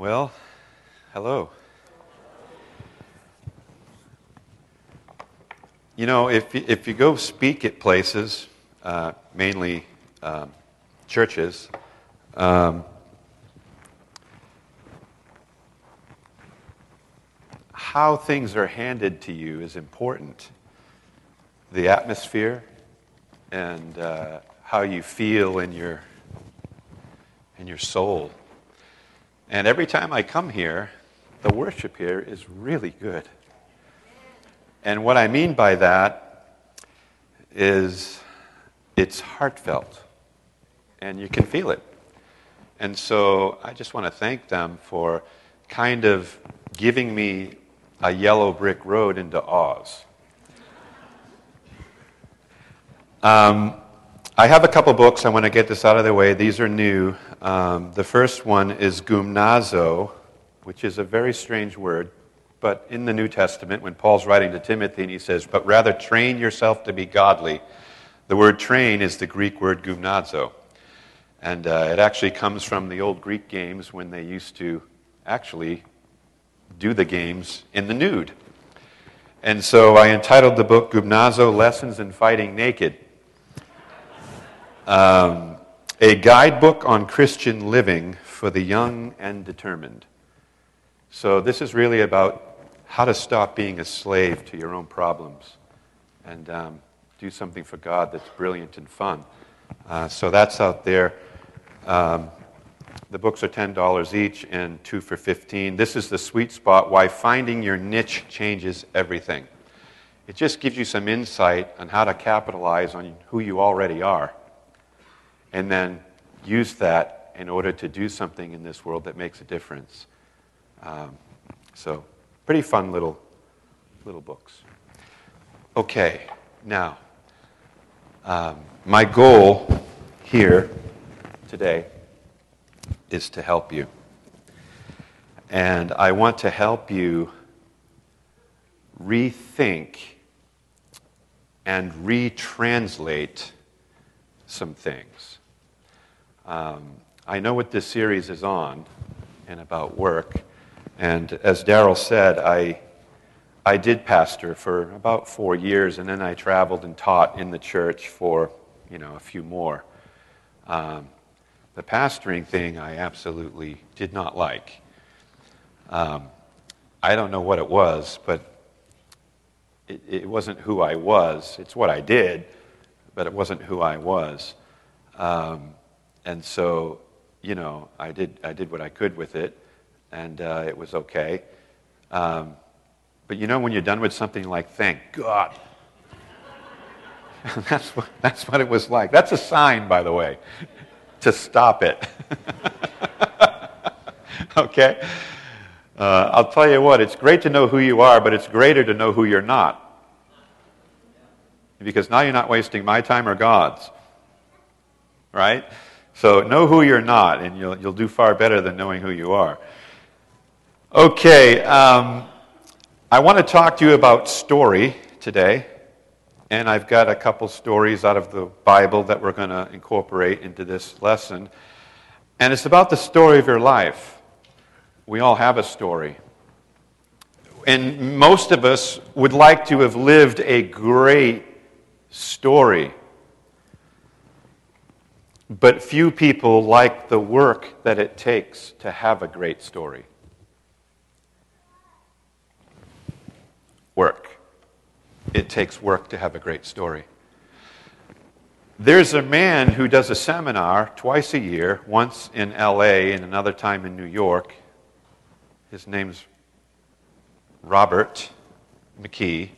Well, hello. You know, if, if you go speak at places, uh, mainly um, churches, um, how things are handed to you is important. The atmosphere and uh, how you feel in your, in your soul. And every time I come here, the worship here is really good. And what I mean by that is it's heartfelt, and you can feel it. And so I just want to thank them for kind of giving me a yellow brick road into Oz. Um, I have a couple books. I want to get this out of the way. These are new. Um, the first one is gymnazo, which is a very strange word, but in the New Testament, when Paul's writing to Timothy and he says, But rather train yourself to be godly, the word train is the Greek word gymnazo. And uh, it actually comes from the old Greek games when they used to actually do the games in the nude. And so I entitled the book Gymnazo Lessons in Fighting Naked. Um, a guidebook on Christian living for the young and determined. So, this is really about how to stop being a slave to your own problems and um, do something for God that's brilliant and fun. Uh, so, that's out there. Um, the books are $10 each and two for 15 This is the sweet spot why finding your niche changes everything. It just gives you some insight on how to capitalize on who you already are and then use that in order to do something in this world that makes a difference. Um, so, pretty fun little, little books. Okay, now, um, my goal here today is to help you. And I want to help you rethink and retranslate some things. Um, I know what this series is on and about work. And as Daryl said, I, I did pastor for about four years, and then I traveled and taught in the church for, you know, a few more. Um, the pastoring thing I absolutely did not like. Um, I don't know what it was, but it, it, wasn't who I was. It's what I did, but it wasn't who I was. Um, and so, you know, I did, I did what I could with it, and uh, it was okay. Um, but you know, when you're done with something like, thank God, that's, what, that's what it was like. That's a sign, by the way, to stop it. okay? Uh, I'll tell you what, it's great to know who you are, but it's greater to know who you're not. Because now you're not wasting my time or God's. Right? So know who you're not, and you'll, you'll do far better than knowing who you are. Okay, um, I want to talk to you about story today. And I've got a couple stories out of the Bible that we're going to incorporate into this lesson. And it's about the story of your life. We all have a story. And most of us would like to have lived a great story. But few people like the work that it takes to have a great story. Work. It takes work to have a great story. There's a man who does a seminar twice a year, once in LA and another time in New York. His name's Robert McKee.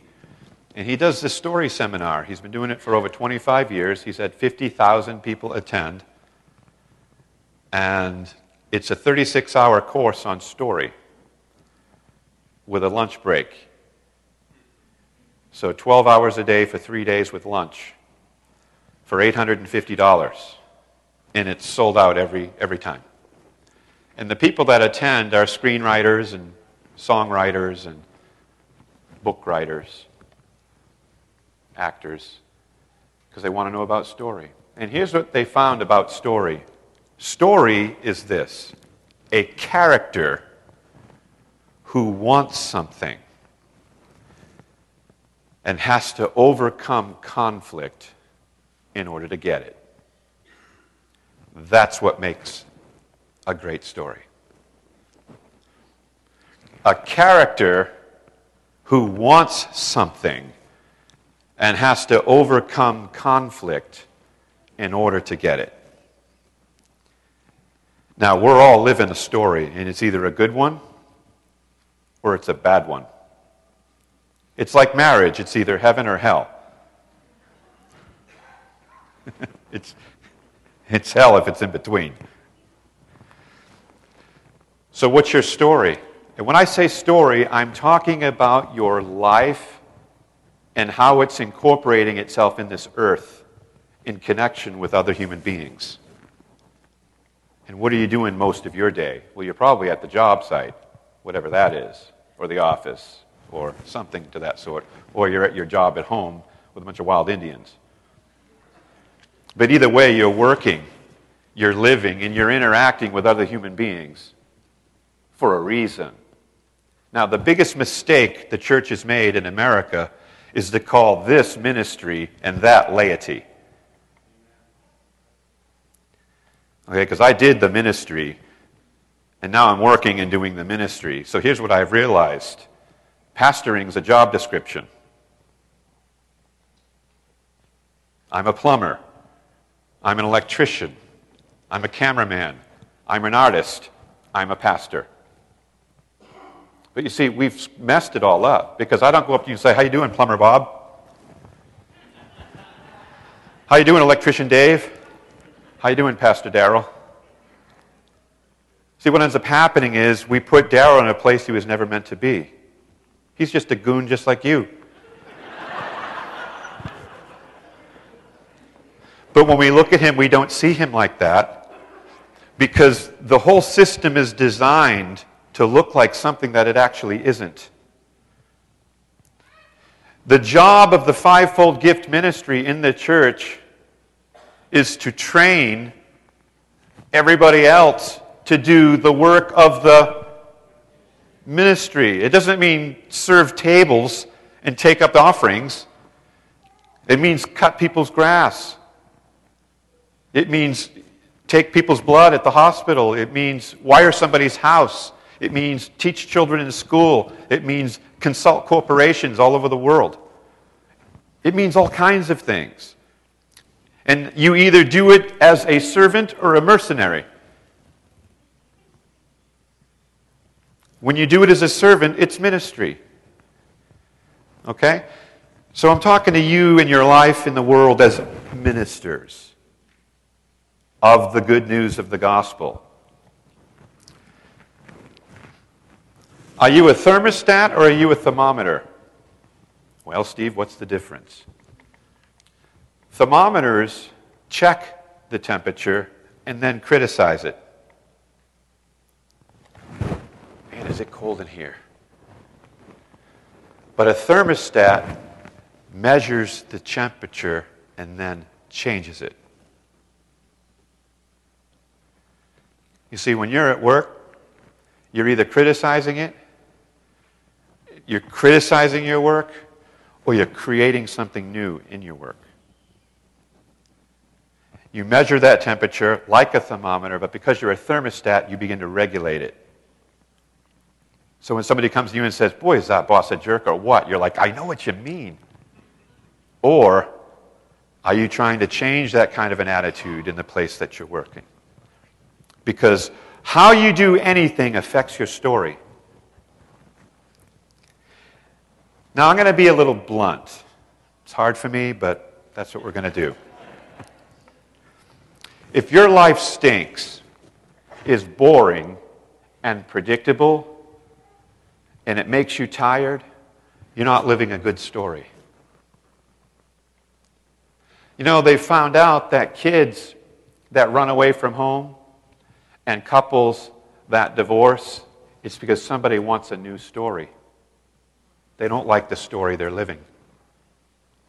And he does this story seminar. He's been doing it for over 25 years. He's had 50,000 people attend. And it's a 36 hour course on story with a lunch break. So 12 hours a day for three days with lunch for $850. And it's sold out every, every time. And the people that attend are screenwriters and songwriters and book writers actors because they want to know about story. And here's what they found about story story is this a character who wants something and has to overcome conflict in order to get it. That's what makes a great story. A character who wants something and has to overcome conflict in order to get it. Now, we're all living a story, and it's either a good one or it's a bad one. It's like marriage, it's either heaven or hell. it's, it's hell if it's in between. So, what's your story? And when I say story, I'm talking about your life and how it's incorporating itself in this earth in connection with other human beings. And what are you doing most of your day? Well, you're probably at the job site, whatever that is, or the office, or something to that sort, or you're at your job at home with a bunch of wild Indians. But either way, you're working, you're living, and you're interacting with other human beings for a reason. Now, the biggest mistake the church has made in America is to call this ministry and that laity. Okay, because I did the ministry, and now I'm working and doing the ministry. So here's what I've realized pastoring is a job description. I'm a plumber. I'm an electrician. I'm a cameraman. I'm an artist. I'm a pastor. But you see, we've messed it all up because I don't go up to you and say, "How you doing, plumber Bob?" "How you doing, electrician Dave?" "How you doing, Pastor Daryl?" See, what ends up happening is we put Daryl in a place he was never meant to be. He's just a goon just like you. but when we look at him, we don't see him like that because the whole system is designed to look like something that it actually isn't. The job of the fivefold gift ministry in the church is to train everybody else to do the work of the ministry. It doesn't mean serve tables and take up offerings. It means cut people's grass. It means take people's blood at the hospital. It means wire somebody's house. It means teach children in school. It means consult corporations all over the world. It means all kinds of things. And you either do it as a servant or a mercenary. When you do it as a servant, it's ministry. Okay? So I'm talking to you in your life in the world as ministers of the good news of the gospel. Are you a thermostat or are you a thermometer? Well, Steve, what's the difference? Thermometers check the temperature and then criticize it. Man, is it cold in here? But a thermostat measures the temperature and then changes it. You see, when you're at work, you're either criticizing it you're criticizing your work or you're creating something new in your work. You measure that temperature like a thermometer, but because you're a thermostat, you begin to regulate it. So when somebody comes to you and says, Boy, is that boss a jerk or what? You're like, I know what you mean. Or are you trying to change that kind of an attitude in the place that you're working? Because how you do anything affects your story. Now, I'm going to be a little blunt. It's hard for me, but that's what we're going to do. If your life stinks, is boring, and predictable, and it makes you tired, you're not living a good story. You know, they found out that kids that run away from home and couples that divorce, it's because somebody wants a new story. They don't like the story they're living.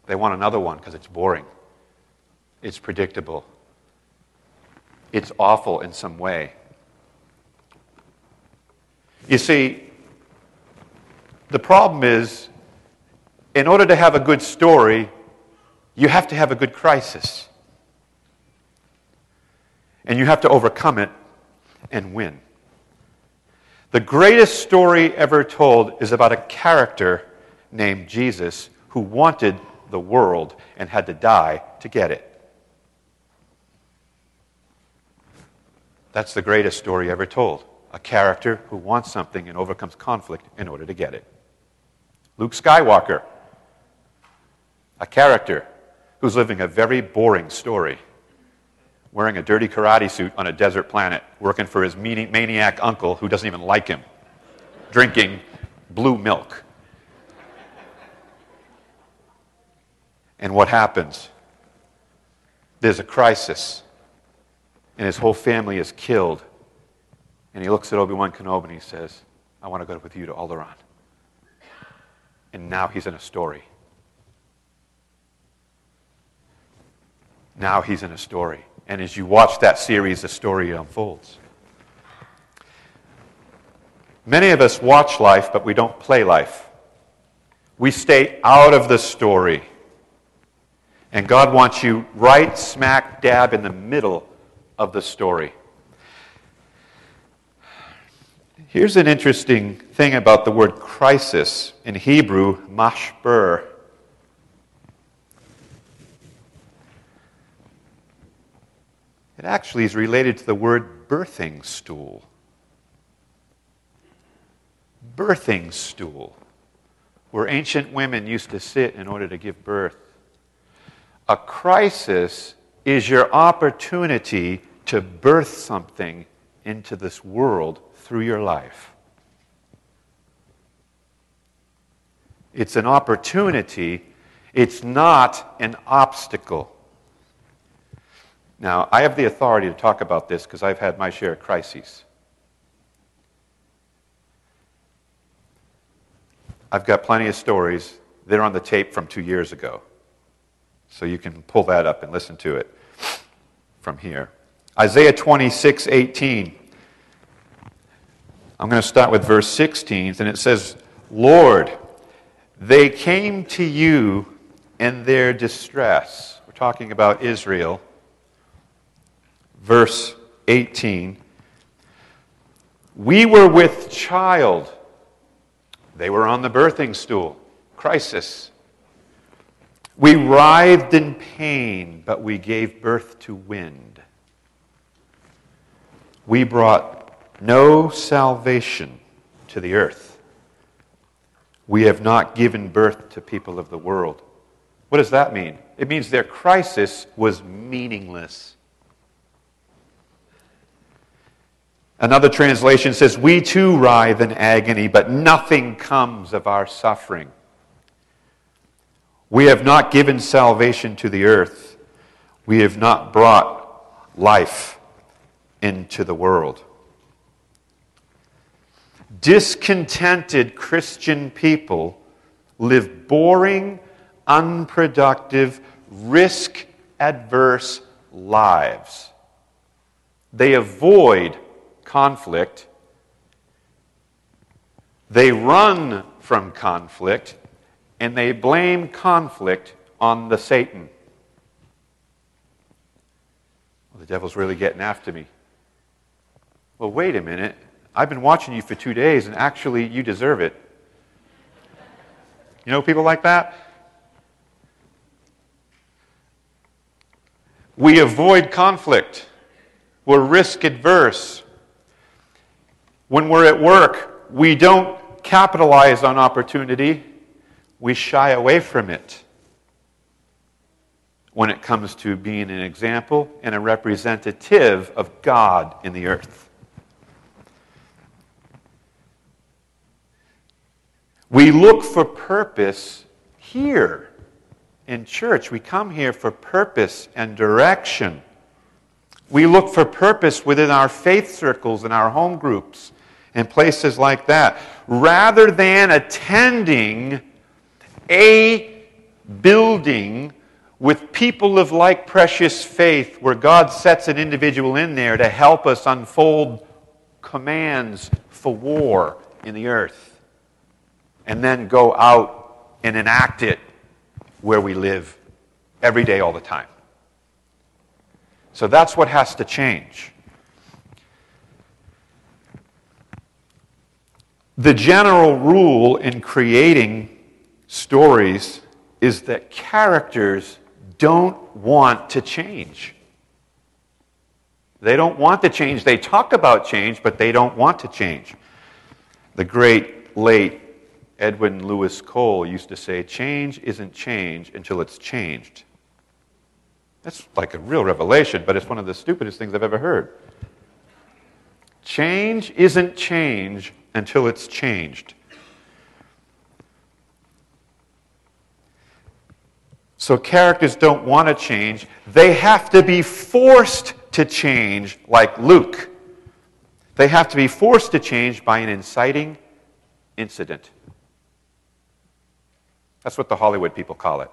They want another one because it's boring, it's predictable, it's awful in some way. You see, the problem is, in order to have a good story, you have to have a good crisis. And you have to overcome it and win. The greatest story ever told is about a character named Jesus who wanted the world and had to die to get it. That's the greatest story ever told. A character who wants something and overcomes conflict in order to get it. Luke Skywalker, a character who's living a very boring story, wearing a dirty karate suit on a desert planet, working for his maniac uncle who doesn't even like him, drinking blue milk. And what happens? There's a crisis, and his whole family is killed. And he looks at Obi Wan Kenobi and he says, I want to go with you to Alderaan. And now he's in a story. Now he's in a story. And as you watch that series, the story unfolds. Many of us watch life, but we don't play life. We stay out of the story. And God wants you right smack dab in the middle of the story. Here's an interesting thing about the word crisis. In Hebrew, mashber. It actually is related to the word birthing stool. Birthing stool, where ancient women used to sit in order to give birth. A crisis is your opportunity to birth something into this world through your life. It's an opportunity, it's not an obstacle. Now, I have the authority to talk about this because I've had my share of crises. I've got plenty of stories. They're on the tape from two years ago. So you can pull that up and listen to it from here. Isaiah 26, 18. I'm going to start with verse 16, and it says, Lord, they came to you in their distress. We're talking about Israel. Verse 18. We were with child. They were on the birthing stool. Crisis. We writhed in pain, but we gave birth to wind. We brought no salvation to the earth. We have not given birth to people of the world. What does that mean? It means their crisis was meaningless. Another translation says, We too writhe in agony, but nothing comes of our suffering. We have not given salvation to the earth. We have not brought life into the world. Discontented Christian people live boring, unproductive, risk adverse lives. They avoid conflict. They run from conflict and they blame conflict on the Satan. Well, the devil's really getting after me. Well, wait a minute. I've been watching you for two days, and actually, you deserve it. You know people like that? We avoid conflict. We're risk adverse. When we're at work, we don't capitalize on opportunity we shy away from it when it comes to being an example and a representative of God in the earth. We look for purpose here in church. We come here for purpose and direction. We look for purpose within our faith circles and our home groups and places like that, rather than attending a building with people of like precious faith where God sets an individual in there to help us unfold commands for war in the earth and then go out and enact it where we live every day, all the time. So that's what has to change. The general rule in creating stories is that characters don't want to change. They don't want to change. They talk about change, but they don't want to change. The great late Edwin Louis Cole used to say, Change isn't change until it's changed. That's like a real revelation, but it's one of the stupidest things I've ever heard. Change isn't change until it's changed. So characters don't want to change. They have to be forced to change, like Luke. They have to be forced to change by an inciting incident. That's what the Hollywood people call it.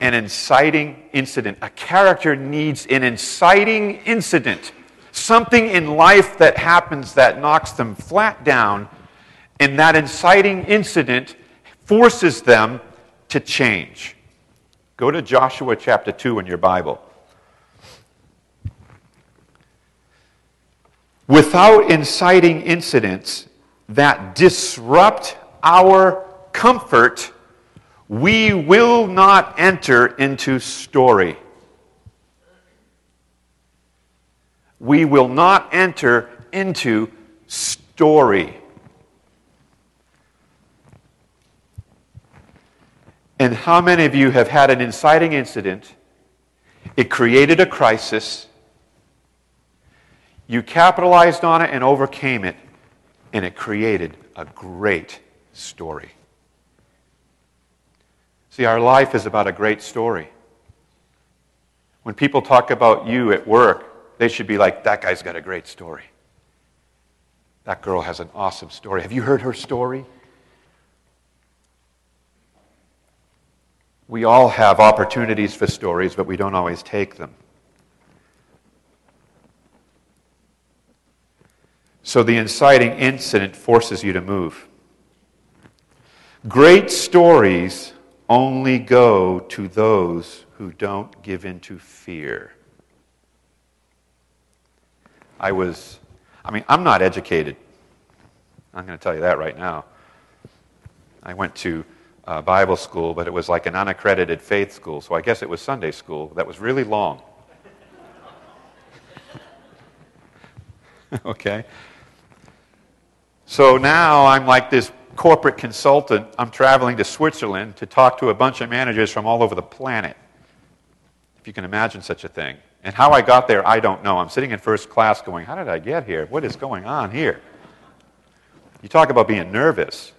An inciting incident. A character needs an inciting incident something in life that happens that knocks them flat down, and that inciting incident forces them to change. Go to Joshua chapter 2 in your Bible. Without inciting incidents that disrupt our comfort, we will not enter into story. We will not enter into story. And how many of you have had an inciting incident? It created a crisis. You capitalized on it and overcame it, and it created a great story. See, our life is about a great story. When people talk about you at work, they should be like, that guy's got a great story. That girl has an awesome story. Have you heard her story? We all have opportunities for stories, but we don't always take them. So the inciting incident forces you to move. Great stories only go to those who don't give in to fear. I was, I mean, I'm not educated. I'm going to tell you that right now. I went to uh, Bible school, but it was like an unaccredited faith school, so I guess it was Sunday school that was really long. okay? So now I'm like this corporate consultant. I'm traveling to Switzerland to talk to a bunch of managers from all over the planet. If you can imagine such a thing. And how I got there, I don't know. I'm sitting in first class going, How did I get here? What is going on here? You talk about being nervous.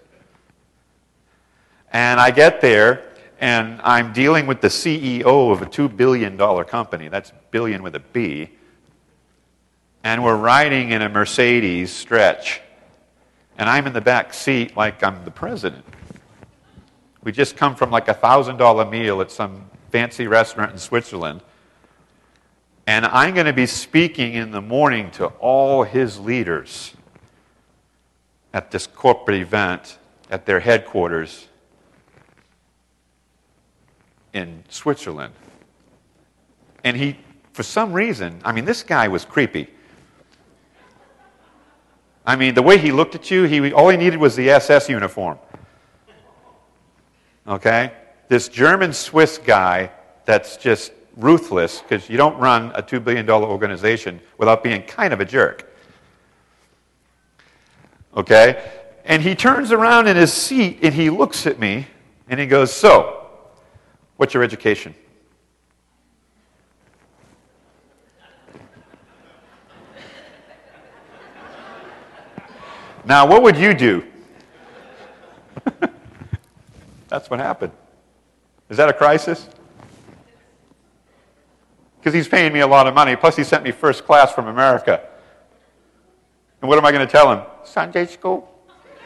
And I get there, and I'm dealing with the CEO of a $2 billion company. That's billion with a B. And we're riding in a Mercedes stretch. And I'm in the back seat like I'm the president. We just come from like a $1,000 meal at some fancy restaurant in Switzerland. And I'm going to be speaking in the morning to all his leaders at this corporate event at their headquarters in Switzerland. And he, for some reason, I mean, this guy was creepy. I mean, the way he looked at you, he, all he needed was the SS uniform. Okay? This German Swiss guy that's just ruthless because you don't run a $2 billion organization without being kind of a jerk. Okay? And he turns around in his seat and he looks at me and he goes, So, what's your education? Now, what would you do? That's what happened. Is that a crisis? Because he's paying me a lot of money. Plus, he sent me first class from America. And what am I going to tell him? Sunday school?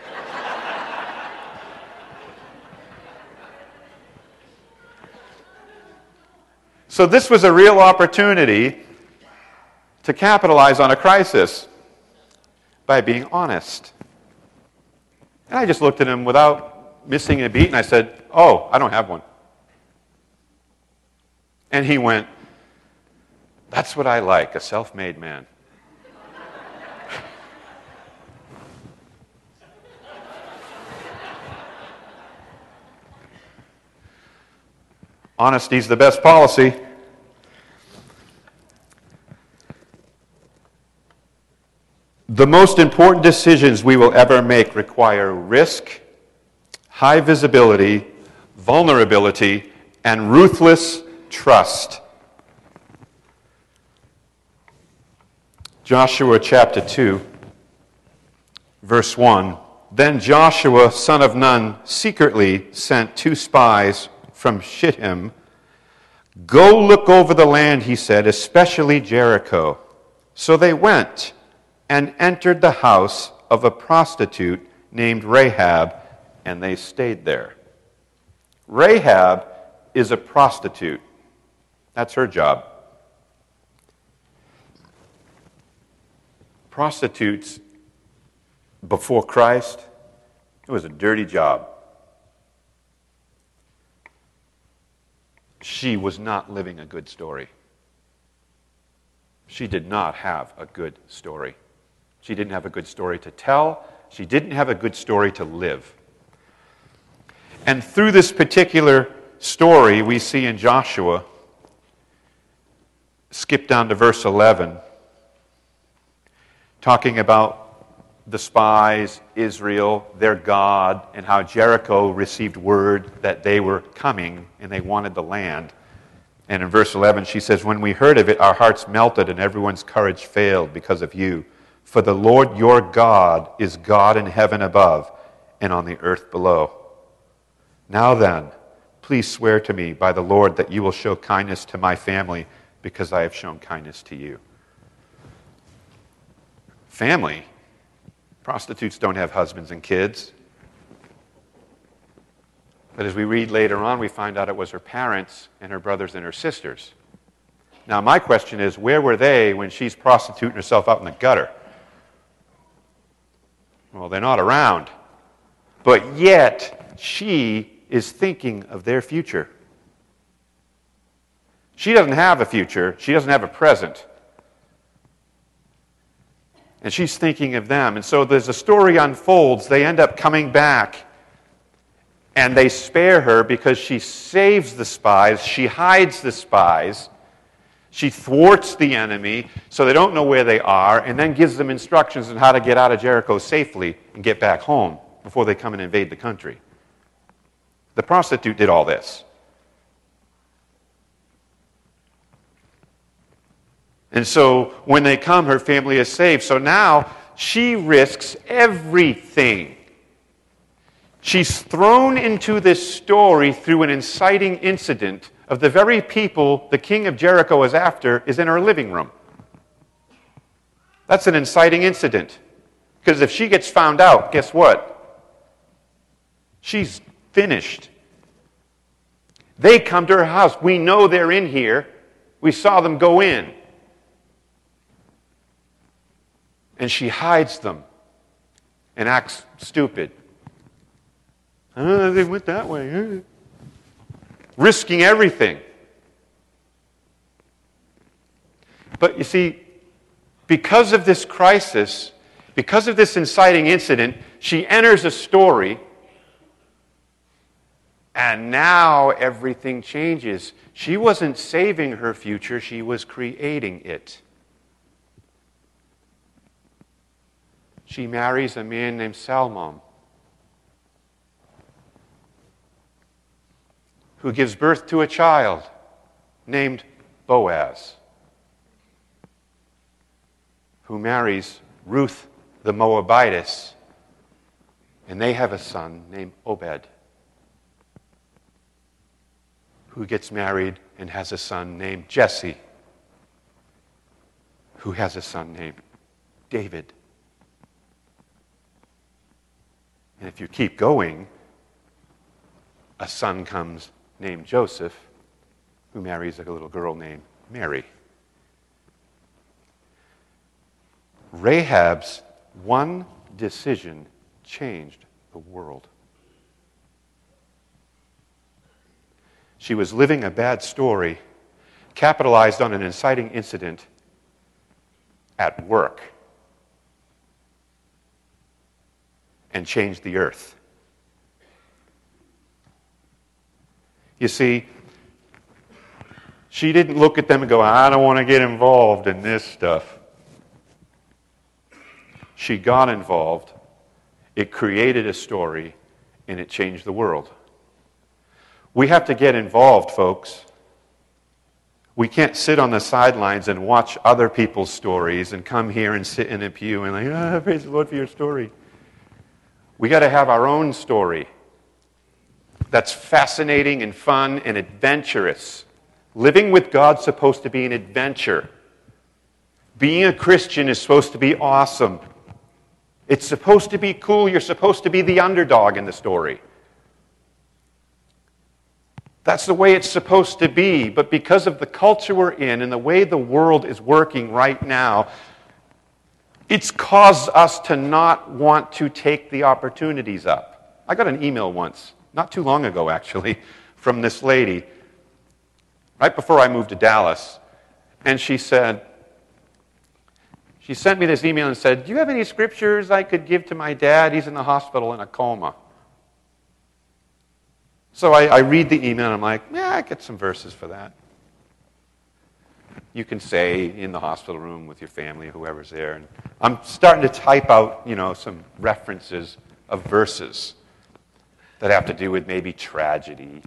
so, this was a real opportunity to capitalize on a crisis. by being honest. And I just looked at him without missing a beat and I said, Oh, I don't have one. And he went, That's what I like, a self made man. Honesty's the best policy. The most important decisions we will ever make require risk, high visibility, vulnerability, and ruthless trust. Joshua chapter 2, verse 1. Then Joshua, son of Nun, secretly sent two spies from Shittim. Go look over the land, he said, especially Jericho. So they went and entered the house of a prostitute named Rahab, and they stayed there. Rahab is a prostitute. That's her job. Prostitutes before Christ, it was a dirty job. She was not living a good story. She did not have a good story. She didn't have a good story to tell. She didn't have a good story to live. And through this particular story, we see in Joshua, skip down to verse 11, talking about the spies, Israel, their God, and how Jericho received word that they were coming and they wanted the land. And in verse 11, she says, When we heard of it, our hearts melted and everyone's courage failed because of you. For the Lord your God is God in heaven above and on the earth below. Now then, please swear to me by the Lord that you will show kindness to my family because I have shown kindness to you. Family? Prostitutes don't have husbands and kids. But as we read later on, we find out it was her parents and her brothers and her sisters. Now, my question is where were they when she's prostituting herself out in the gutter? Well, they're not around. But yet, she is thinking of their future. She doesn't have a future, she doesn't have a present. And she's thinking of them. And so, as the story unfolds, they end up coming back and they spare her because she saves the spies, she hides the spies. She thwarts the enemy so they don't know where they are, and then gives them instructions on how to get out of Jericho safely and get back home before they come and invade the country. The prostitute did all this. And so when they come, her family is saved. So now she risks everything. She's thrown into this story through an inciting incident of the very people the king of Jericho is after is in her living room. That's an inciting incident. Because if she gets found out, guess what? She's finished. They come to her house. We know they're in here. We saw them go in. And she hides them and acts stupid. Oh, they went that way risking everything. But you see, because of this crisis, because of this inciting incident, she enters a story, and now everything changes. She wasn't saving her future, she was creating it. She marries a man named Salmon. who gives birth to a child named Boaz, who marries Ruth the Moabitess, and they have a son named Obed, who gets married and has a son named Jesse, who has a son named David. And if you keep going, a son comes named Joseph who marries a little girl named Mary. Rahab's one decision changed the world. She was living a bad story, capitalized on an inciting incident at work, and changed the earth. You see, she didn't look at them and go, I don't want to get involved in this stuff. She got involved, it created a story, and it changed the world. We have to get involved, folks. We can't sit on the sidelines and watch other people's stories and come here and sit in a pew and like, oh, praise the Lord for your story. We got to have our own story that's fascinating and fun and adventurous. Living with God's supposed to be an adventure. Being a Christian is supposed to be awesome. It's supposed to be cool. You're supposed to be the underdog in the story. That's the way it's supposed to be. But because of the culture we're in and the way the world is working right now, it's caused us to not want to take the opportunities up. I got an email once not too long ago, actually, from this lady, right before I moved to Dallas. And she said, she sent me this email and said, Do you have any scriptures I could give to my dad? He's in the hospital in a coma. So I, I read the email and I'm like, Yeah, I get some verses for that. You can say in the hospital room with your family, whoever's there. And I'm starting to type out, you know, some references of verses that have to do with maybe tragedy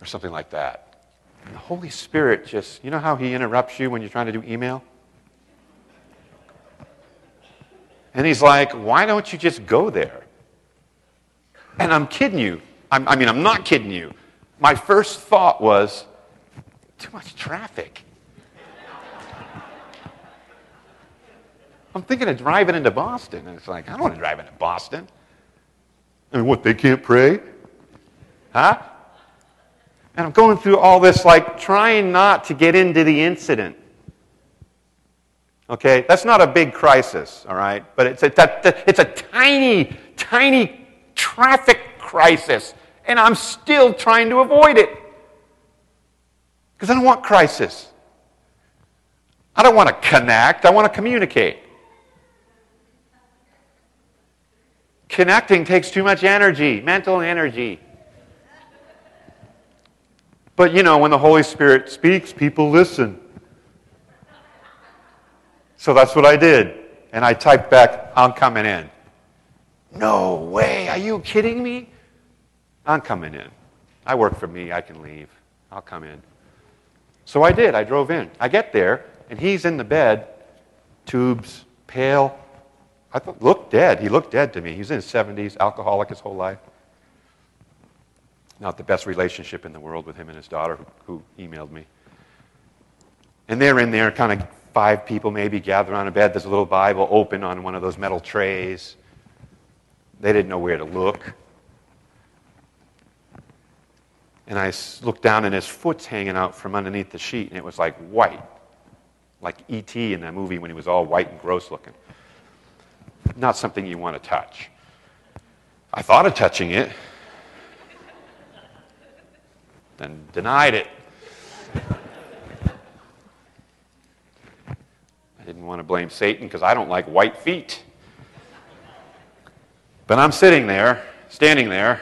or something like that. And the Holy Spirit just, you know how He interrupts you when you're trying to do email? And He's like, why don't you just go there? And I'm kidding you. I'm, I mean, I'm not kidding you. My first thought was, too much traffic. I'm thinking of driving into Boston. And it's like, I don't want to drive into Boston. And what, they can't pray? Huh? And I'm going through all this, like trying not to get into the incident. Okay? That's not a big crisis, all right? But it's a, it's a tiny, tiny traffic crisis. And I'm still trying to avoid it. Because I don't want crisis. I don't want to connect, I want to communicate. Connecting takes too much energy, mental energy. But you know, when the Holy Spirit speaks, people listen. So that's what I did. And I typed back, I'm coming in. No way. Are you kidding me? I'm coming in. I work for me. I can leave. I'll come in. So I did. I drove in. I get there, and he's in the bed, tubes, pale, I thought, looked dead. He looked dead to me. He's in his 70s, alcoholic his whole life. Not the best relationship in the world with him and his daughter who, who emailed me. And they're in there, kind of five people maybe gathered on a bed. There's a little Bible open on one of those metal trays. They didn't know where to look. And I looked down, and his foot's hanging out from underneath the sheet, and it was like white, like E.T. in that movie when he was all white and gross looking not something you want to touch. I thought of touching it, then denied it. I didn't want to blame Satan because I don't like white feet. But I'm sitting there, standing there,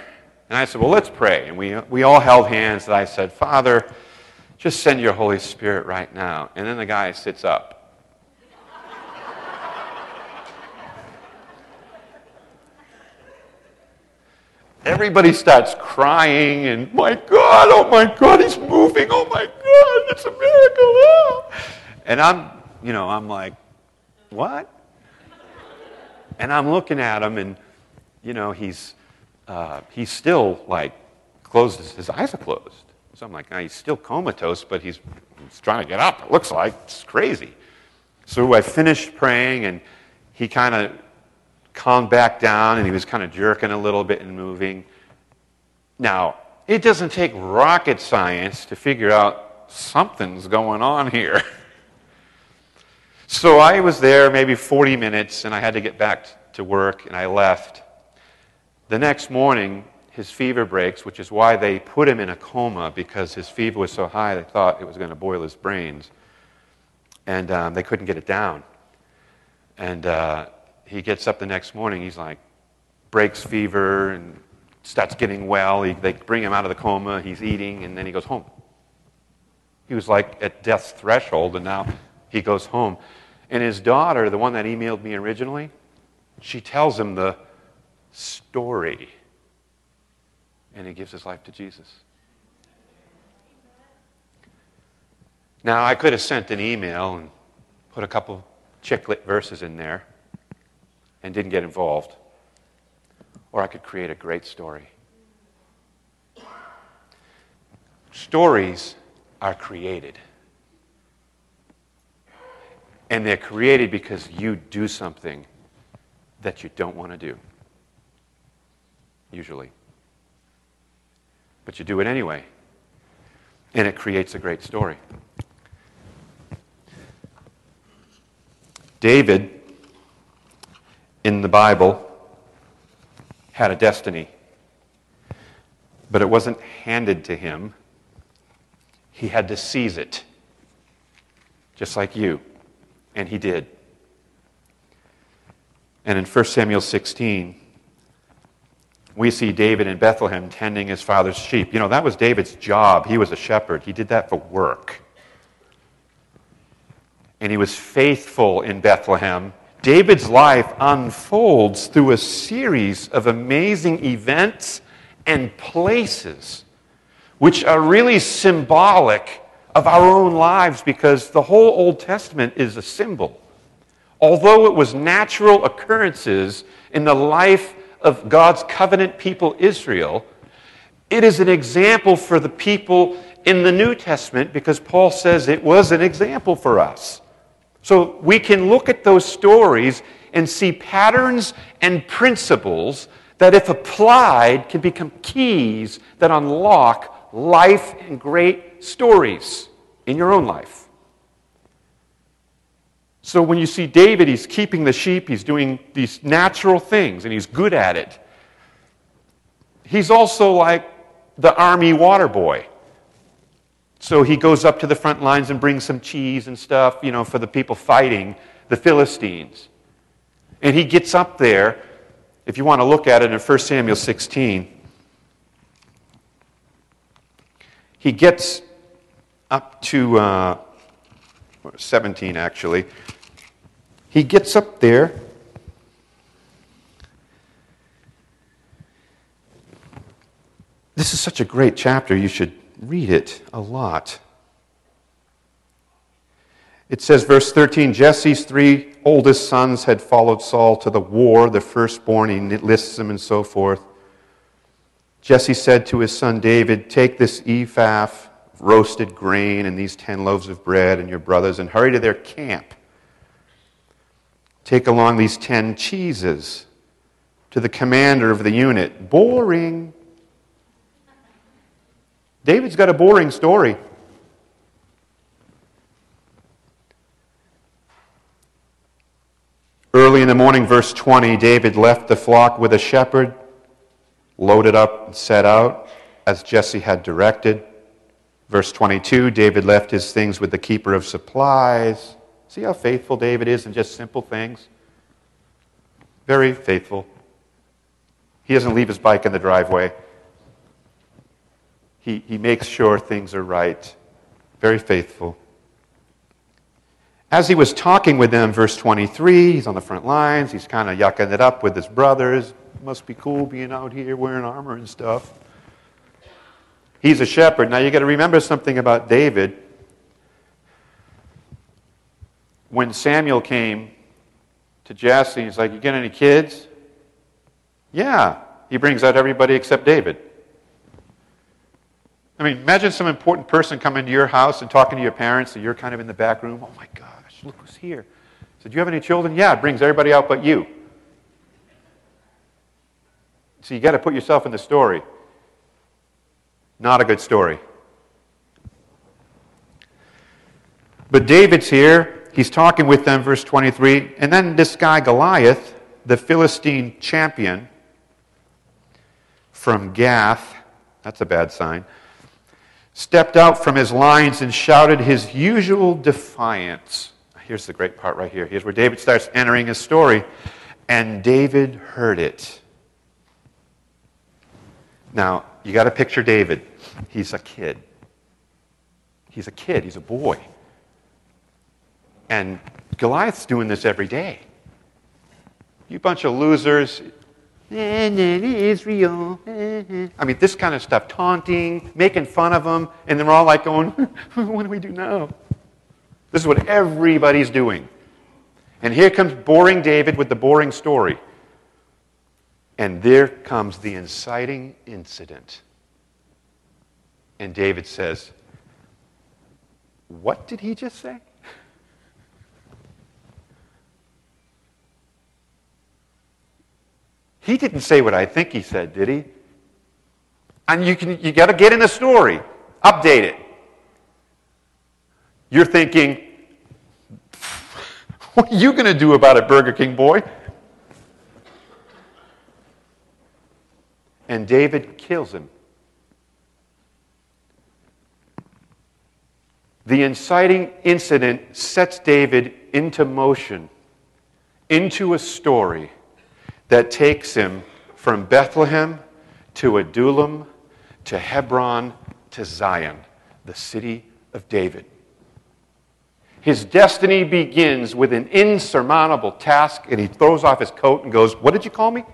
and I said, Well, let's pray. And we, we all held hands, and I said, Father, just send your Holy Spirit right now. And then the guy sits up. everybody starts crying and, my God, oh my God, he's moving. Oh my God, it's a miracle. Oh. And I'm, you know, I'm like, what? And I'm looking at him and, you know, he's, uh, he's still like closed, his, eyes are closed. So I'm like, oh, he's still comatose, but he's, he's trying to get up. It looks like it's crazy. So I finished praying and he kind of calmed back down and he was kind of jerking a little bit and moving. Now, it doesn't take rocket science to figure out something's going on here. So I was there maybe 40 minutes and I had to get back to work and I left. The next morning, his fever breaks, which is why they put him in a coma because his fever was so high they thought it was going to boil his brains. And um, they couldn't get it down. And uh, he gets up the next morning, he's like, breaks fever and starts getting well. He, they bring him out of the coma, he's eating, and then he goes home. He was like at death's threshold, and now he goes home. And his daughter, the one that emailed me originally, she tells him the story. And he gives his life to Jesus. Now, I could have sent an email and put a couple chick lit verses in there and didn't get involved. Or I could create a great story. Stories are created. And they're created because you do something that you don't want to do, usually. But you do it anyway. And it creates a great story. David, in the Bible, had a destiny, but it wasn't handed to him. He had to seize it, just like you. And he did. And in 1 Samuel 16, we see David in Bethlehem tending his father's sheep. You know, that was David's job. He was a shepherd, he did that for work. And he was faithful in Bethlehem. David's life unfolds through a series of amazing events and places, which are really symbolic of our own lives because the whole Old Testament is a symbol. Although it was natural occurrences in the life of God's covenant people, Israel, it is an example for the people in the New Testament because Paul says it was an example for us. So we can look at those stories and see patterns and principles that, if applied, can become keys that unlock life and great stories in your own life. So when you see David, he's keeping the sheep, he's doing these natural things, and he's good at it. He's also like the army water boy. So he goes up to the front lines and brings some cheese and stuff, you know, for the people fighting the Philistines. And he gets up there, if you want to look at it in 1 Samuel 16, he gets up to uh, 17, actually. He gets up there. This is such a great chapter. You should read it a lot. It says, verse 13 Jesse's three oldest sons had followed Saul to the war, the firstborn, he lists them and so forth. Jesse said to his son David, Take this ephah roasted grain and these ten loaves of bread and your brothers and hurry to their camp. Take along these ten cheeses to the commander of the unit. Boring. David's got a boring story. Early in the morning, verse 20, David left the flock with a shepherd, loaded up, and set out as Jesse had directed. Verse 22 David left his things with the keeper of supplies. See how faithful David is in just simple things? Very faithful. He doesn't leave his bike in the driveway, he, he makes sure things are right. Very faithful. As he was talking with them, verse 23, he's on the front lines. He's kind of yucking it up with his brothers. Must be cool being out here wearing armor and stuff. He's a shepherd. Now you got to remember something about David. When Samuel came to Jesse, he's like, You get any kids? Yeah. He brings out everybody except David. I mean, imagine some important person coming to your house and talking to your parents, and you're kind of in the back room. Oh my gosh, look who's here. He said, Do you have any children? Yeah, it brings everybody out but you. So you got to put yourself in the story. Not a good story. But David's here. He's talking with them, verse 23, and then this guy, Goliath, the Philistine champion from Gath, that's a bad sign, stepped out from his lines and shouted his usual defiance. Here's the great part right here. Here's where David starts entering his story. And David heard it. Now, you got to picture David. He's a kid. He's a kid. He's a boy. And Goliath's doing this every day. You bunch of losers. Israel. I mean, this kind of stuff, taunting, making fun of them, and they're all like going, What do we do now? This is what everybody's doing. And here comes boring David with the boring story. And there comes the inciting incident. And David says, What did he just say? He didn't say what I think he said, did he? And you, can, you got to get in the story, update it. You're thinking, what are you going to do about it, Burger King boy? And David kills him. The inciting incident sets David into motion, into a story that takes him from Bethlehem to Adullam to Hebron to Zion, the city of David. His destiny begins with an insurmountable task, and he throws off his coat and goes, What did you call me?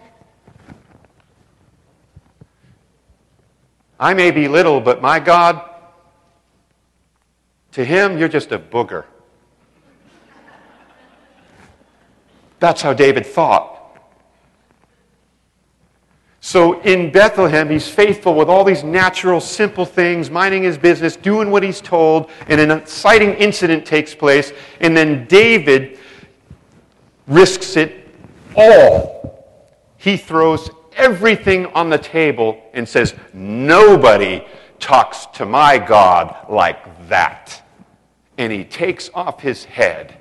I may be little, but my God, to him, you're just a booger. That's how David thought. So in Bethlehem, he's faithful with all these natural, simple things, minding his business, doing what he's told, and an exciting incident takes place, and then David risks it all. He throws everything on the table and says, Nobody talks to my God like that. And he takes off his head.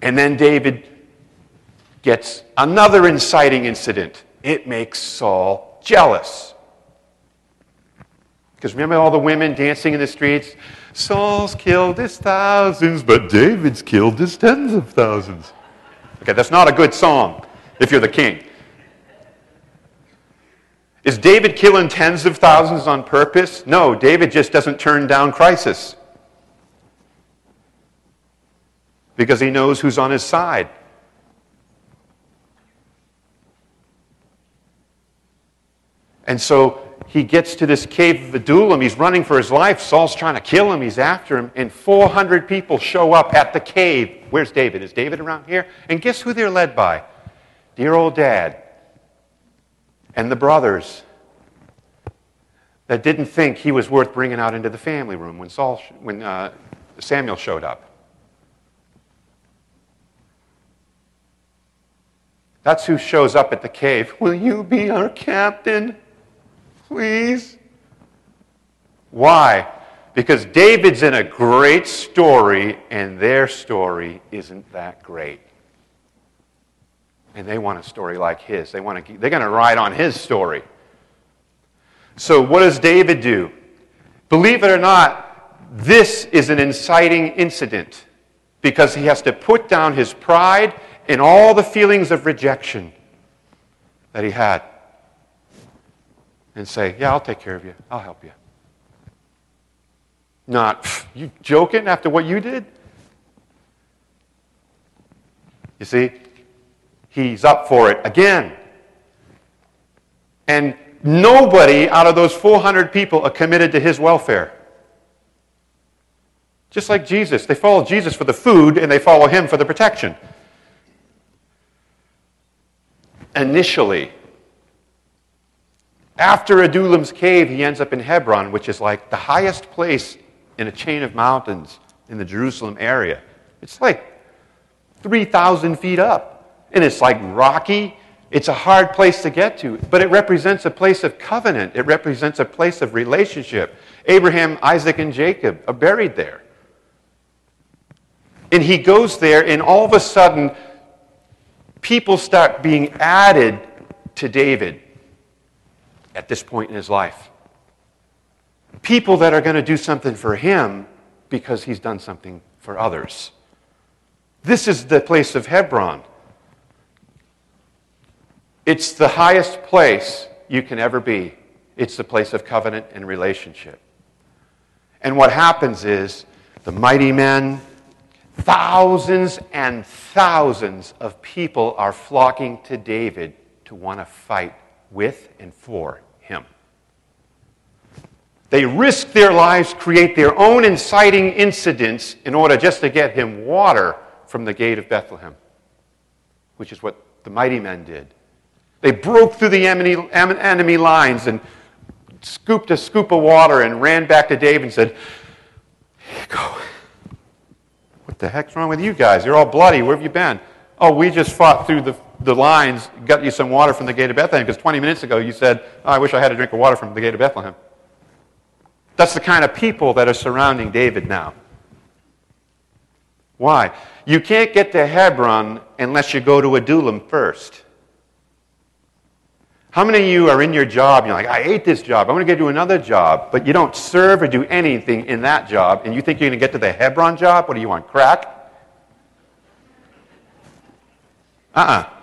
And then David gets another inciting incident. It makes Saul jealous. Because remember all the women dancing in the streets? Saul's killed his thousands, but David's killed his tens of thousands. Okay, that's not a good song if you're the king. Is David killing tens of thousands on purpose? No, David just doesn't turn down crisis. Because he knows who's on his side. And so he gets to this cave of Adullam. He's running for his life. Saul's trying to kill him. He's after him. And 400 people show up at the cave. Where's David? Is David around here? And guess who they're led by? Dear old dad and the brothers that didn't think he was worth bringing out into the family room when, Saul, when uh, Samuel showed up. That's who shows up at the cave. Will you be our captain? Please? Why? Because David's in a great story, and their story isn't that great. And they want a story like his. They want to, they're going to ride on his story. So, what does David do? Believe it or not, this is an inciting incident because he has to put down his pride and all the feelings of rejection that he had and say, Yeah, I'll take care of you. I'll help you. Not, you joking after what you did? You see, he's up for it again. And nobody out of those 400 people are committed to his welfare. Just like Jesus. They follow Jesus for the food and they follow him for the protection. Initially, after Adullam's cave, he ends up in Hebron, which is like the highest place in a chain of mountains in the Jerusalem area. It's like 3,000 feet up. And it's like rocky. It's a hard place to get to, but it represents a place of covenant. It represents a place of relationship. Abraham, Isaac, and Jacob are buried there. And he goes there, and all of a sudden, people start being added to David at this point in his life. People that are going to do something for him because he's done something for others. This is the place of Hebron. It's the highest place you can ever be. It's the place of covenant and relationship. And what happens is the mighty men, thousands and thousands of people are flocking to David to want to fight with and for him. They risk their lives, create their own inciting incidents in order just to get him water from the gate of Bethlehem, which is what the mighty men did. They broke through the enemy, lines and scooped a scoop of water and ran back to David and said, Here you go. What the heck's wrong with you guys? You're all bloody. Where have you been? Oh, we just fought through the, the lines, got you some water from the gate of Bethlehem because 20 minutes ago you said, oh, I wish I had a drink of water from the gate of Bethlehem. That's the kind of people that are surrounding David now. Why? You can't get to Hebron unless you go to Adullam first. How many of you are in your job and you're like, I hate this job, I'm going to get to another job, but you don't serve or do anything in that job, and you think you're going to get to the Hebron job? What do you want, crack? Uh uh-uh. uh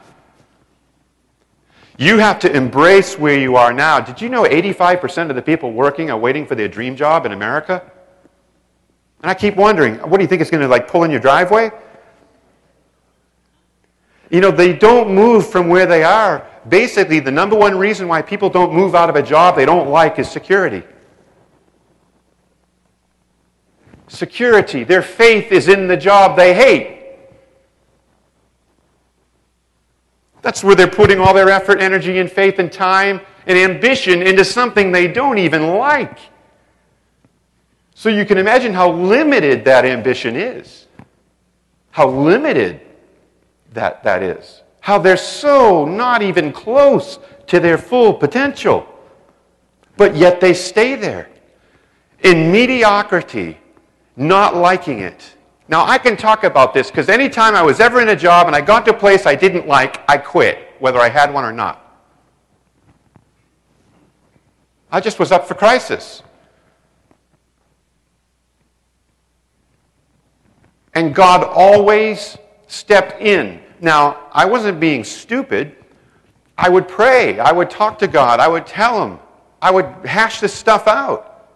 You have to embrace where you are now. Did you know 85% of the people working are waiting for their dream job in America? And I keep wondering, what do you think it's going to like pull in your driveway? You know, they don't move from where they are basically, the number one reason why people don't move out of a job they don't like is security. Security. Their faith is in the job they hate. That's where they're putting all their effort, energy, and faith, and time and ambition into something they don't even like. So you can imagine how limited that ambition is. How limited that, that is how they're so not even close to their full potential. But yet they stay there in mediocrity, not liking it. Now, I can talk about this because anytime I was ever in a job and I got to a place I didn't like, I quit, whether I had one or not. I just was up for crisis. And God always stepped in now, I wasn't being stupid. I would pray. I would talk to God. I would tell Him. I would hash this stuff out.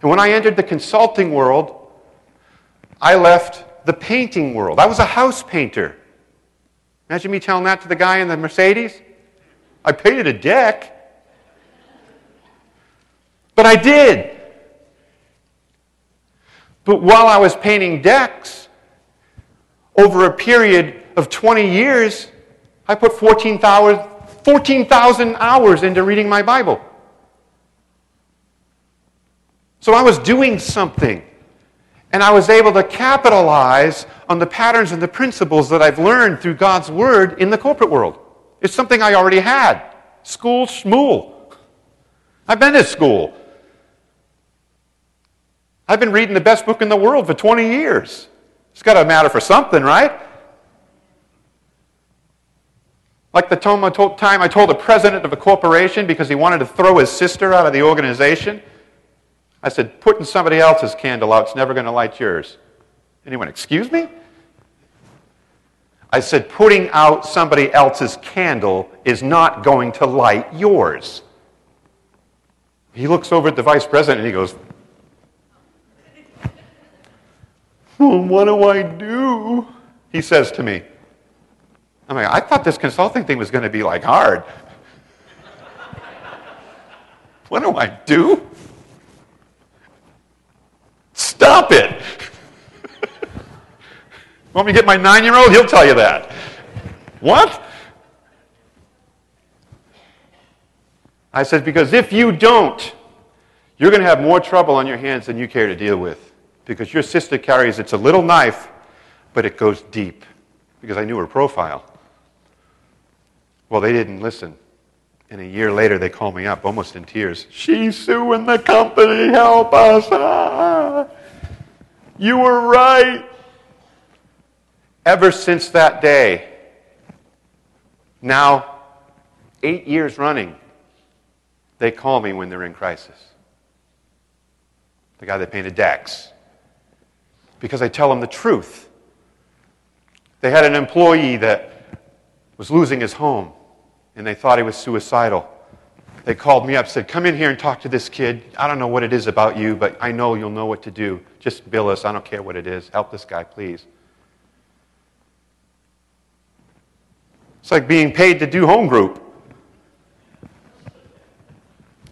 And when I entered the consulting world, I left the painting world. I was a house painter. Imagine me telling that to the guy in the Mercedes. I painted a deck. But I did. But while I was painting decks, over a period of 20 years, I put 14,000 14, hours into reading my Bible. So I was doing something. And I was able to capitalize on the patterns and the principles that I've learned through God's Word in the corporate world. It's something I already had. School schmool. I've been to school. I've been reading the best book in the world for 20 years. It's got to matter for something, right? Like the time I told the president of a corporation because he wanted to throw his sister out of the organization. I said, putting somebody else's candle out is never going to light yours. Anyone, excuse me? I said, putting out somebody else's candle is not going to light yours. He looks over at the vice president and he goes, Well, what do I do? He says to me. I'm like, I thought this consulting thing was going to be like hard. what do I do? Stop it. Want me to get my nine year old? He'll tell you that. What? I said, because if you don't, you're going to have more trouble on your hands than you care to deal with because your sister carries, it's a little knife, but it goes deep because I knew her profile. Well, they didn't listen. And a year later, they call me up, almost in tears. She's suing the company. Help us. Ah, you were right. Ever since that day, now eight years running, they call me when they're in crisis. The guy that painted Dax. Because I tell them the truth. They had an employee that was losing his home, and they thought he was suicidal. They called me up, said, Come in here and talk to this kid. I don't know what it is about you, but I know you'll know what to do. Just bill us. I don't care what it is. Help this guy, please. It's like being paid to do home group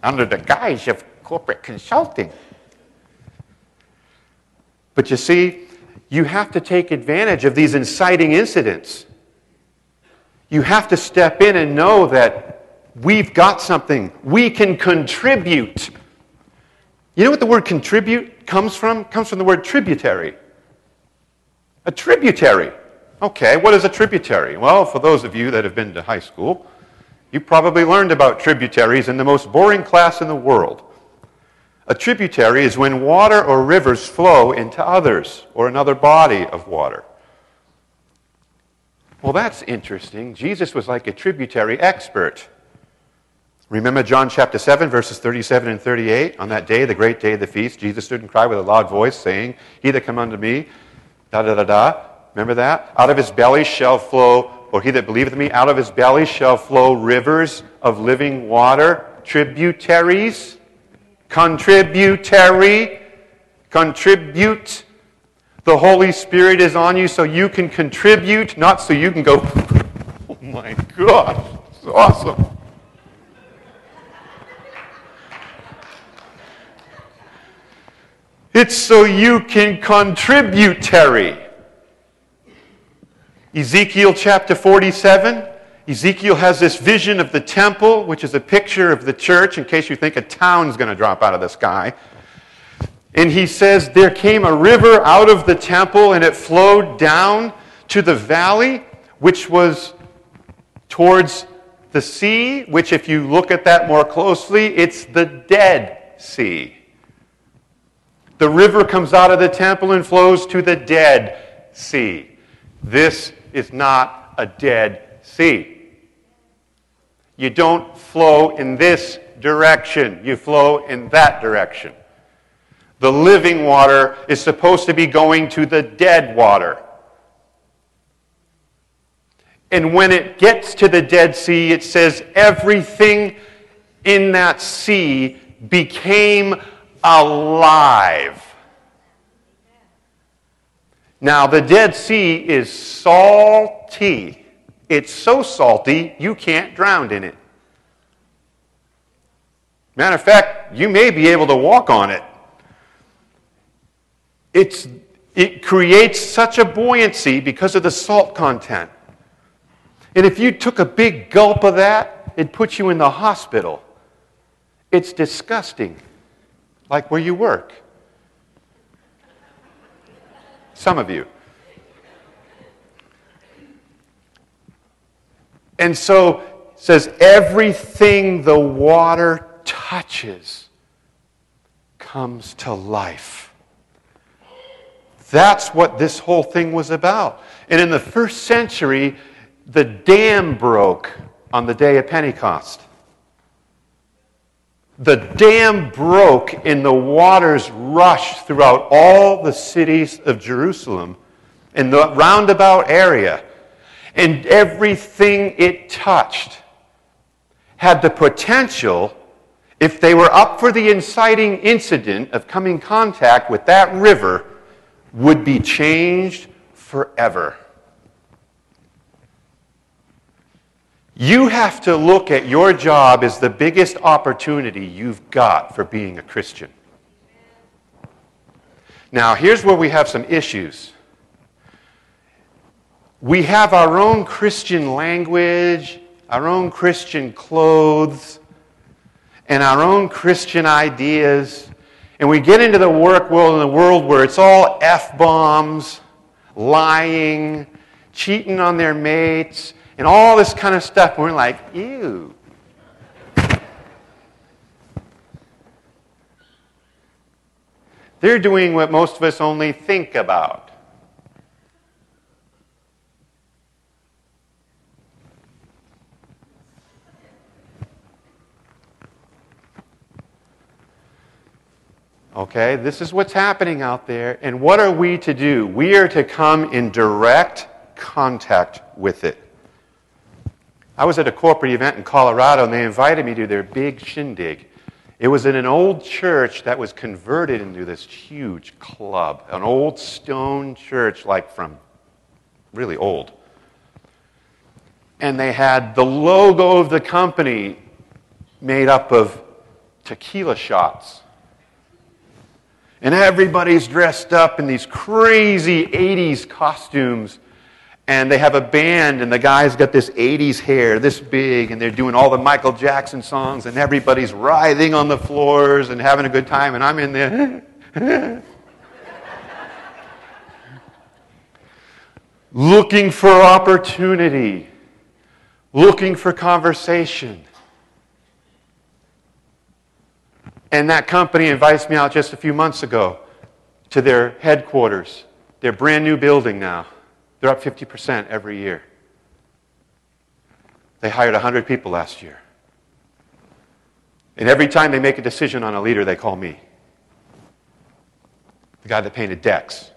under the guise of corporate consulting. But you see, you have to take advantage of these inciting incidents. You have to step in and know that we've got something. We can contribute. You know what the word contribute comes from? It comes from the word tributary. A tributary. Okay, what is a tributary? Well, for those of you that have been to high school, you probably learned about tributaries in the most boring class in the world. A tributary is when water or rivers flow into others or another body of water. Well, that's interesting. Jesus was like a tributary expert. Remember John chapter 7, verses 37 and 38? On that day, the great day of the feast, Jesus stood and cried with a loud voice, saying, He that come unto me, da da da da. Remember that? Out of his belly shall flow or he that believeth me, out of his belly shall flow rivers of living water, tributaries, contributary, contribute. The Holy Spirit is on you so you can contribute, not so you can go, oh my God, it's awesome. It's so you can contribute, Terry. Ezekiel chapter 47. Ezekiel has this vision of the temple, which is a picture of the church, in case you think a town's going to drop out of the sky. And he says, There came a river out of the temple, and it flowed down to the valley, which was towards the sea, which, if you look at that more closely, it's the Dead Sea. The river comes out of the temple and flows to the Dead Sea. This is not a dead sea. You don't flow in this direction, you flow in that direction. The living water is supposed to be going to the dead water. And when it gets to the Dead Sea, it says everything in that sea became alive. Now, the Dead Sea is salty. It's so salty, you can't drown in it. Matter of fact, you may be able to walk on it. It's, it creates such a buoyancy because of the salt content. And if you took a big gulp of that, it puts you in the hospital. It's disgusting, like where you work. Some of you. And so says everything the water touches comes to life. That's what this whole thing was about. And in the first century, the dam broke on the day of Pentecost. The dam broke and the waters rushed throughout all the cities of Jerusalem in the roundabout area. And everything it touched had the potential, if they were up for the inciting incident of coming contact with that river, would be changed forever. You have to look at your job as the biggest opportunity you've got for being a Christian. Now, here's where we have some issues. We have our own Christian language, our own Christian clothes, and our own Christian ideas. And we get into the work world in the world where it's all F bombs, lying, cheating on their mates, and all this kind of stuff. And we're like, ew. They're doing what most of us only think about. Okay, this is what's happening out there. And what are we to do? We are to come in direct contact with it. I was at a corporate event in Colorado and they invited me to their big shindig. It was in an old church that was converted into this huge club, an old stone church, like from really old. And they had the logo of the company made up of tequila shots. And everybody's dressed up in these crazy 80s costumes. And they have a band, and the guy's got this 80s hair, this big, and they're doing all the Michael Jackson songs, and everybody's writhing on the floors and having a good time, and I'm in there. looking for opportunity, looking for conversation. And that company invites me out just a few months ago to their headquarters, their brand new building now. They're up 50% every year. They hired 100 people last year. And every time they make a decision on a leader, they call me. The guy that painted decks.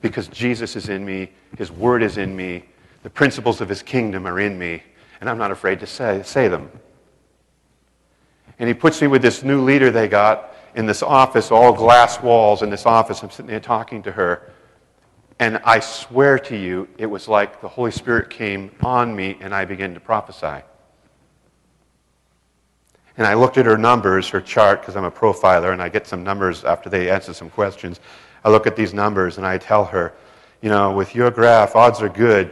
Because Jesus is in me, His Word is in me, the principles of His kingdom are in me, and I'm not afraid to say, say them. And he puts me with this new leader they got in this office, all glass walls in this office. I'm sitting there talking to her. And I swear to you, it was like the Holy Spirit came on me and I began to prophesy. And I looked at her numbers, her chart, because I'm a profiler, and I get some numbers after they answer some questions. I look at these numbers and I tell her, you know, with your graph, odds are good.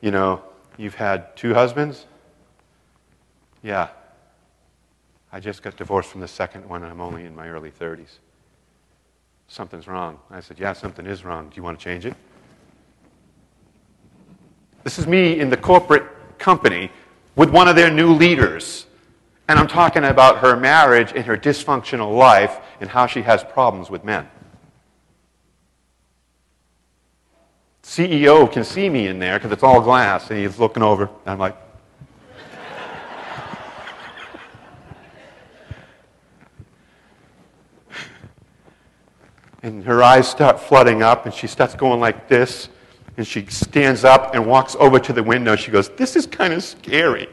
You know, you've had two husbands? Yeah. I just got divorced from the second one and I'm only in my early 30s. Something's wrong. I said, Yeah, something is wrong. Do you want to change it? This is me in the corporate company with one of their new leaders. And I'm talking about her marriage and her dysfunctional life and how she has problems with men. CEO can see me in there because it's all glass, and he's looking over. And I'm like, and her eyes start flooding up, and she starts going like this. And she stands up and walks over to the window. She goes, This is kind of scary.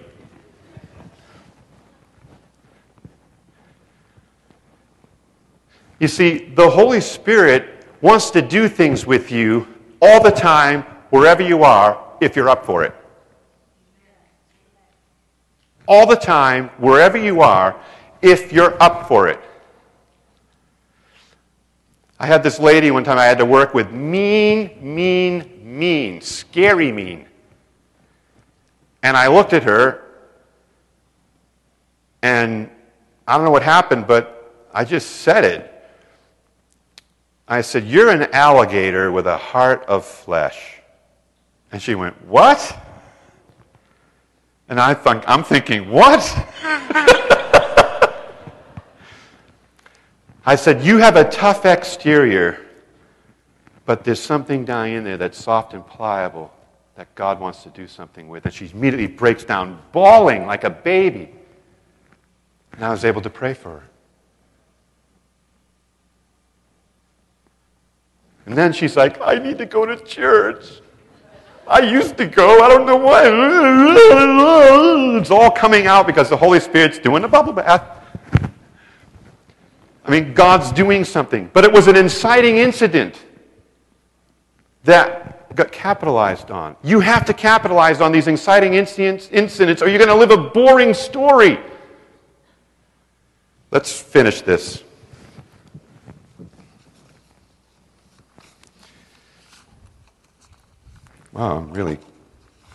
You see, the Holy Spirit wants to do things with you all the time, wherever you are, if you're up for it. All the time, wherever you are, if you're up for it. I had this lady one time I had to work with mean, mean, mean, scary mean. And I looked at her, and I don't know what happened, but I just said it. I said, You're an alligator with a heart of flesh. And she went, What? And I think, I'm thinking, What? I said, You have a tough exterior, but there's something down in there that's soft and pliable that God wants to do something with. And she immediately breaks down, bawling like a baby. And I was able to pray for her. And then she's like, I need to go to church. I used to go. I don't know why. It's all coming out because the Holy Spirit's doing the bubble bath. I mean, God's doing something. But it was an inciting incident that got capitalized on. You have to capitalize on these inciting incidents, or you're going to live a boring story. Let's finish this. Wow, I'm really,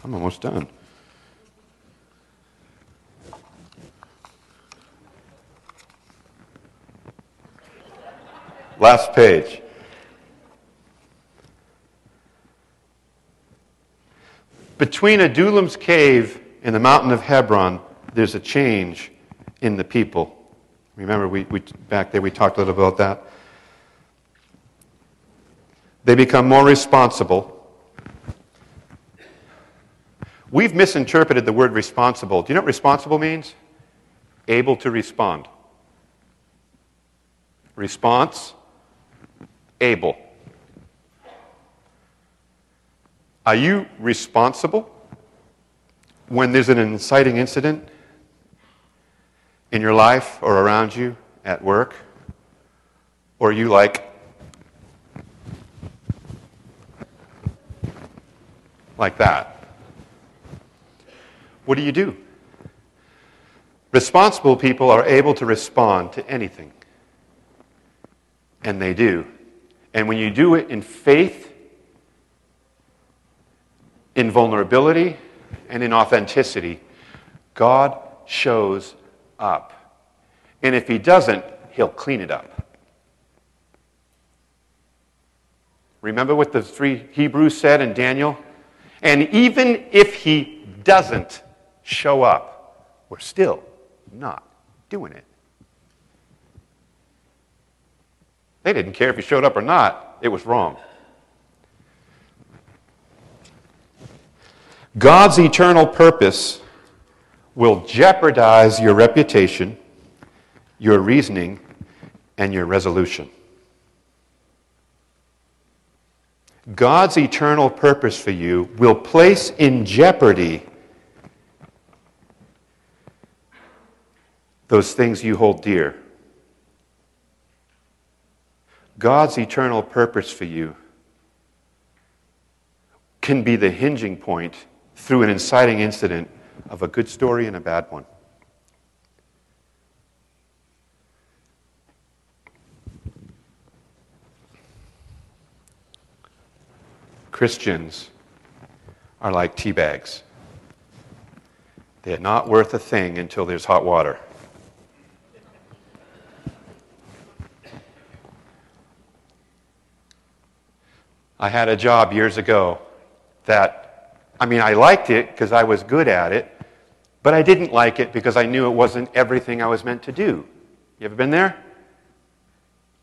I'm almost done. Last page. Between Adullam's cave and the mountain of Hebron, there's a change in the people. Remember, we, we, back there we talked a little about that. They become more responsible. We've misinterpreted the word responsible. Do you know what responsible means? Able to respond. Response able. Are you responsible when there's an inciting incident in your life or around you at work? Or are you like, like that? What do you do? Responsible people are able to respond to anything. And they do. And when you do it in faith, in vulnerability, and in authenticity, God shows up. And if He doesn't, He'll clean it up. Remember what the three Hebrews said in Daniel? And even if He doesn't show up, we're still not doing it. They didn't care if he showed up or not, it was wrong. God's eternal purpose will jeopardize your reputation, your reasoning, and your resolution. God's eternal purpose for you will place in jeopardy those things you hold dear. God's eternal purpose for you can be the hinging point through an inciting incident of a good story and a bad one. Christians are like tea bags. They're not worth a thing until there's hot water. I had a job years ago that, I mean, I liked it because I was good at it, but I didn't like it because I knew it wasn't everything I was meant to do. You ever been there?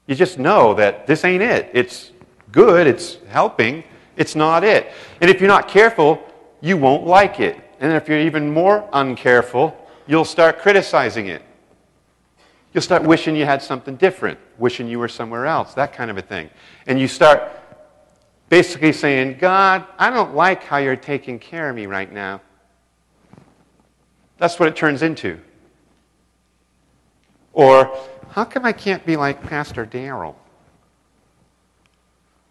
You just know that this ain't it. It's good, it's helping, it's not it. And if you're not careful, you won't like it. And if you're even more uncareful, you'll start criticizing it. You'll start wishing you had something different, wishing you were somewhere else, that kind of a thing. And you start basically saying, God, I don't like how you're taking care of me right now. That's what it turns into. Or, how come I can't be like Pastor Daryl?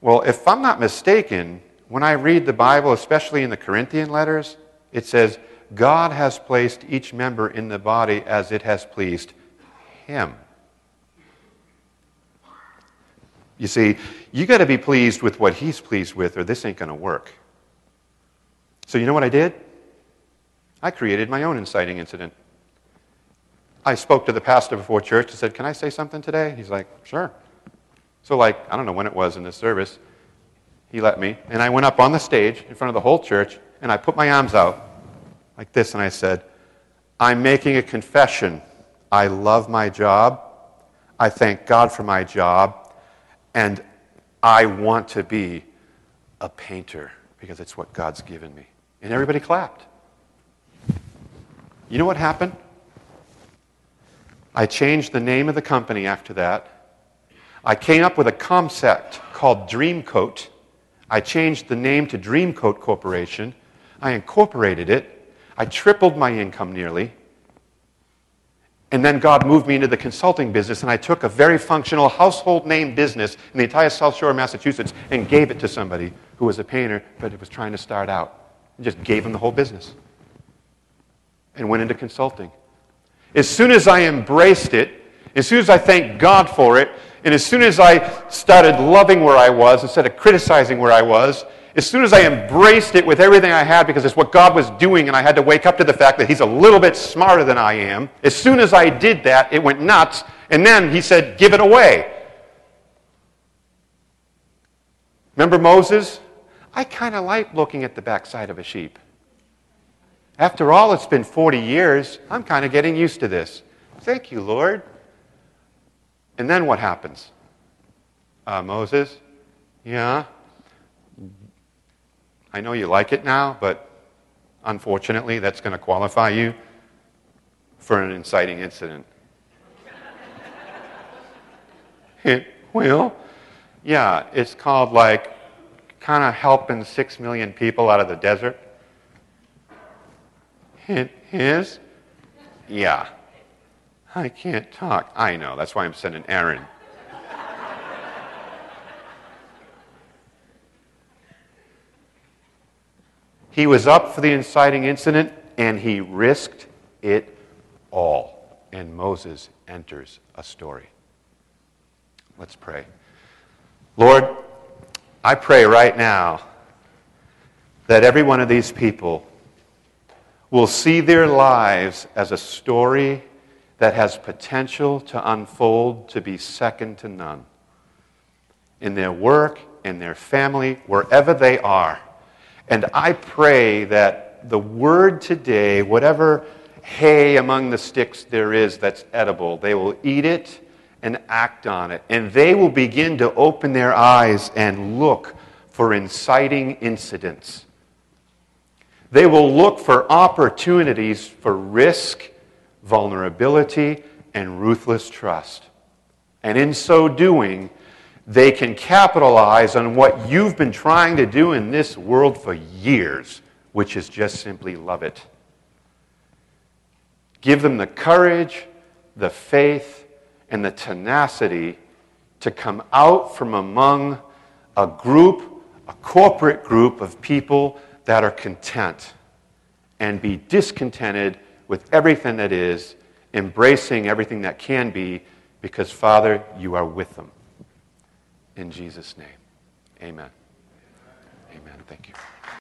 Well, if I'm not mistaken, when I read the Bible, especially in the Corinthian letters, it says, God has placed each member in the body as it has pleased him. You see, you got to be pleased with what he's pleased with, or this ain't going to work. So, you know what I did? I created my own inciting incident. I spoke to the pastor before church and said, Can I say something today? He's like, Sure. So, like, I don't know when it was in this service. He let me. And I went up on the stage in front of the whole church and I put my arms out like this and I said, I'm making a confession. I love my job. I thank God for my job. And I want to be a painter because it's what God's given me. And everybody clapped. You know what happened? I changed the name of the company after that. I came up with a concept called Dreamcoat. I changed the name to Dreamcoat Corporation. I incorporated it. I tripled my income nearly. And then God moved me into the consulting business, and I took a very functional household name business in the entire South Shore of Massachusetts and gave it to somebody who was a painter but was trying to start out. And just gave him the whole business and went into consulting. As soon as I embraced it, as soon as I thanked God for it, and as soon as I started loving where I was instead of criticizing where I was, as soon as I embraced it with everything I had because it's what God was doing and I had to wake up to the fact that He's a little bit smarter than I am, as soon as I did that, it went nuts. And then He said, Give it away. Remember Moses? I kind of like looking at the backside of a sheep. After all, it's been 40 years. I'm kind of getting used to this. Thank you, Lord. And then what happens? Uh, Moses? Yeah? I know you like it now, but unfortunately, that's going to qualify you for an inciting incident. It will? Yeah, it's called like kind of helping six million people out of the desert. It is? Yeah. I can't talk. I know. That's why I'm sending Aaron. He was up for the inciting incident and he risked it all. And Moses enters a story. Let's pray. Lord, I pray right now that every one of these people will see their lives as a story that has potential to unfold to be second to none. In their work, in their family, wherever they are. And I pray that the word today, whatever hay among the sticks there is that's edible, they will eat it and act on it. And they will begin to open their eyes and look for inciting incidents. They will look for opportunities for risk, vulnerability, and ruthless trust. And in so doing, they can capitalize on what you've been trying to do in this world for years, which is just simply love it. Give them the courage, the faith, and the tenacity to come out from among a group, a corporate group of people that are content and be discontented with everything that is, embracing everything that can be, because, Father, you are with them. In Jesus' name, amen. Amen. Thank you.